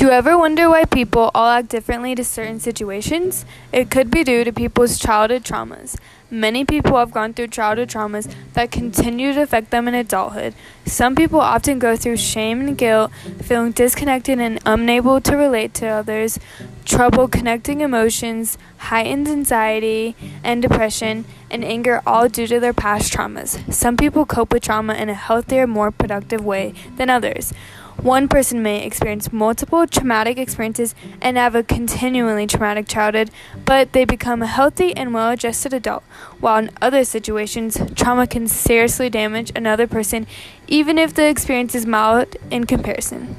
Do you ever wonder why people all act differently to certain situations? It could be due to people's childhood traumas. Many people have gone through childhood traumas that continue to affect them in adulthood. Some people often go through shame and guilt, feeling disconnected and unable to relate to others, trouble connecting emotions, heightened anxiety and depression, and anger, all due to their past traumas. Some people cope with trauma in a healthier, more productive way than others. One person may experience multiple traumatic experiences and have a continually traumatic childhood, but they become a healthy and well adjusted adult, while in other situations, trauma can seriously damage another person, even if the experience is mild in comparison.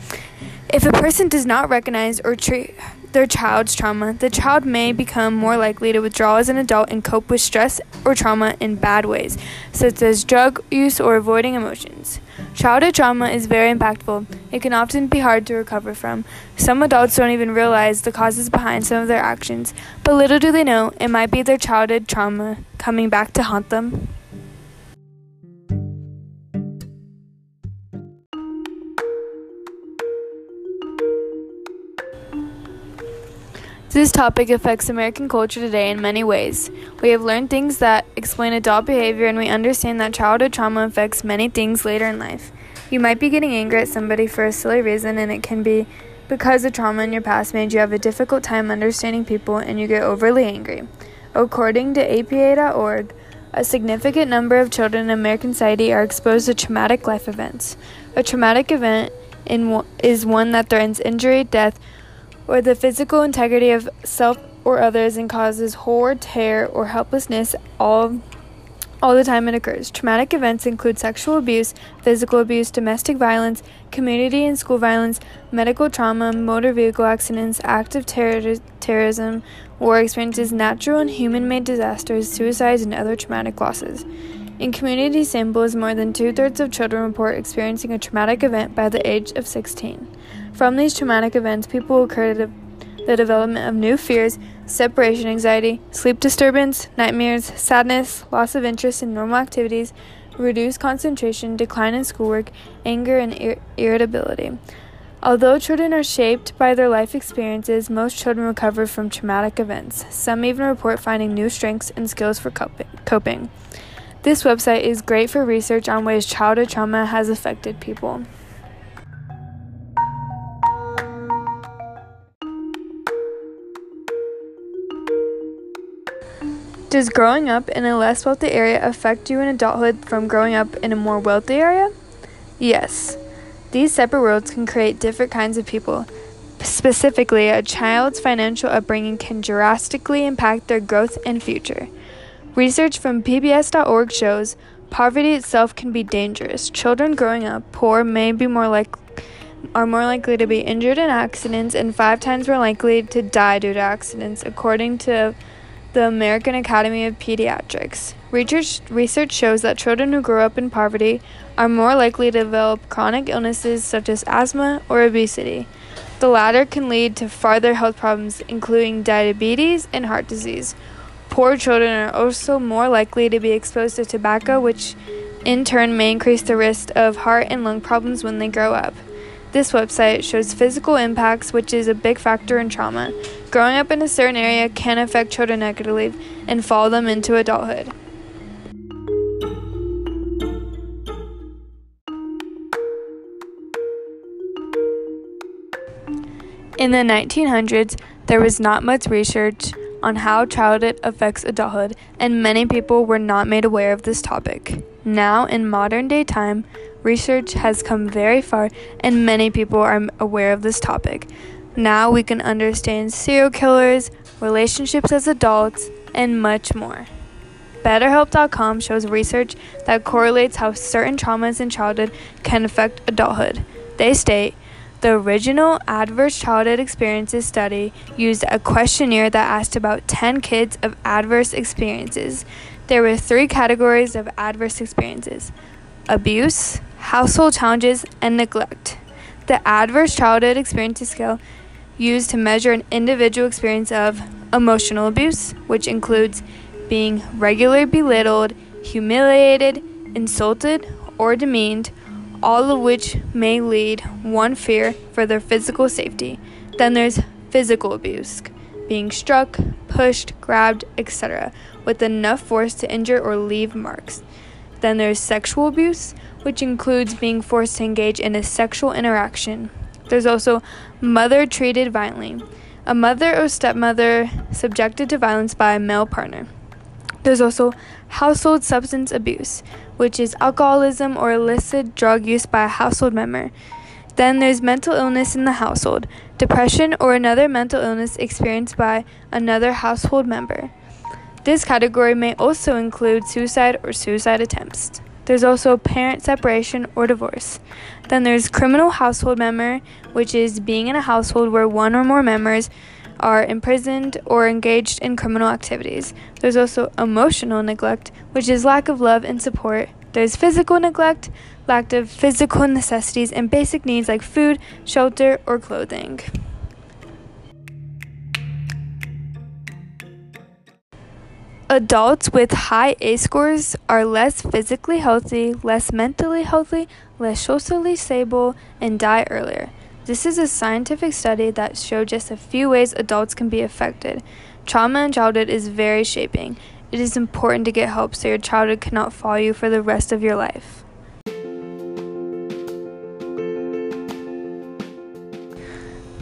If a person does not recognize or treat their child's trauma, the child may become more likely to withdraw as an adult and cope with stress or trauma in bad ways, such as drug use or avoiding emotions. Childhood trauma is very impactful. It can often be hard to recover from. Some adults don't even realize the causes behind some of their actions, but little do they know it might be their childhood trauma coming back to haunt them. This topic affects American culture today in many ways. We have learned things that explain adult behavior, and we understand that childhood trauma affects many things later in life. You might be getting angry at somebody for a silly reason, and it can be because the trauma in your past made you have a difficult time understanding people and you get overly angry. According to APA.org, a significant number of children in American society are exposed to traumatic life events. A traumatic event in, is one that threatens injury, death, or the physical integrity of self or others and causes horror, terror, or helplessness all all the time it occurs. Traumatic events include sexual abuse, physical abuse, domestic violence, community and school violence, medical trauma, motor vehicle accidents, active terror- terrorism, war experiences, natural and human made disasters, suicides, and other traumatic losses. In community samples, more than two thirds of children report experiencing a traumatic event by the age of 16. From these traumatic events, people occur to the development of new fears, separation anxiety, sleep disturbance, nightmares, sadness, loss of interest in normal activities, reduced concentration, decline in schoolwork, anger, and ir- irritability. Although children are shaped by their life experiences, most children recover from traumatic events. Some even report finding new strengths and skills for coping. This website is great for research on ways childhood trauma has affected people. Does growing up in a less wealthy area affect you in adulthood from growing up in a more wealthy area? Yes. These separate worlds can create different kinds of people. Specifically, a child's financial upbringing can drastically impact their growth and future. Research from PBS.org shows poverty itself can be dangerous. Children growing up poor may be more like are more likely to be injured in accidents and five times more likely to die due to accidents, according to the American Academy of Pediatrics. Research, research shows that children who grow up in poverty are more likely to develop chronic illnesses such as asthma or obesity. The latter can lead to farther health problems, including diabetes and heart disease. Poor children are also more likely to be exposed to tobacco, which in turn may increase the risk of heart and lung problems when they grow up. This website shows physical impacts, which is a big factor in trauma. Growing up in a certain area can affect children negatively and follow them into adulthood. In the 1900s, there was not much research on how childhood affects adulthood, and many people were not made aware of this topic. Now, in modern day time, research has come very far, and many people are aware of this topic. Now we can understand serial killers, relationships as adults, and much more. BetterHelp.com shows research that correlates how certain traumas in childhood can affect adulthood. They state the original Adverse Childhood Experiences study used a questionnaire that asked about 10 kids of adverse experiences. There were three categories of adverse experiences abuse, household challenges, and neglect. The Adverse Childhood Experiences Scale used to measure an individual experience of emotional abuse, which includes being regularly belittled, humiliated, insulted, or demeaned, all of which may lead one fear for their physical safety. Then there's physical abuse, being struck, pushed, grabbed, etc., with enough force to injure or leave marks. Then there's sexual abuse, which includes being forced to engage in a sexual interaction. There's also mother treated violently, a mother or stepmother subjected to violence by a male partner. There's also household substance abuse, which is alcoholism or illicit drug use by a household member. Then there's mental illness in the household, depression or another mental illness experienced by another household member. This category may also include suicide or suicide attempts. There's also parent separation or divorce. Then there's criminal household member, which is being in a household where one or more members are imprisoned or engaged in criminal activities. There's also emotional neglect, which is lack of love and support. There's physical neglect, lack of physical necessities and basic needs like food, shelter, or clothing. Adults with high ACE scores are less physically healthy, less mentally healthy, less socially stable, and die earlier. This is a scientific study that showed just a few ways adults can be affected. Trauma in childhood is very shaping. It is important to get help so your childhood cannot follow you for the rest of your life.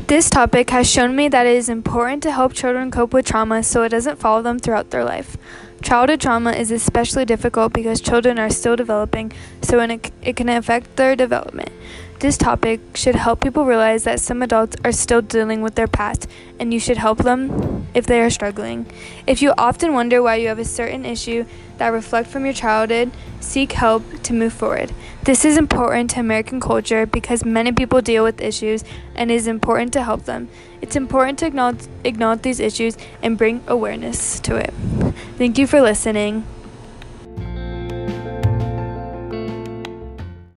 This topic has shown me that it is important to help children cope with trauma so it doesn't follow them throughout their life. Childhood trauma is especially difficult because children are still developing, so it, can affect their development. This topic should help people realize that some adults are still dealing with their past and you should help them if they are struggling. If you often wonder why you have a certain issue that reflect from your childhood, seek help to move forward. This is important to American culture because many people deal with issues and it is important to help them. It's important to acknowledge, acknowledge these issues and bring awareness to it. Thank you for listening.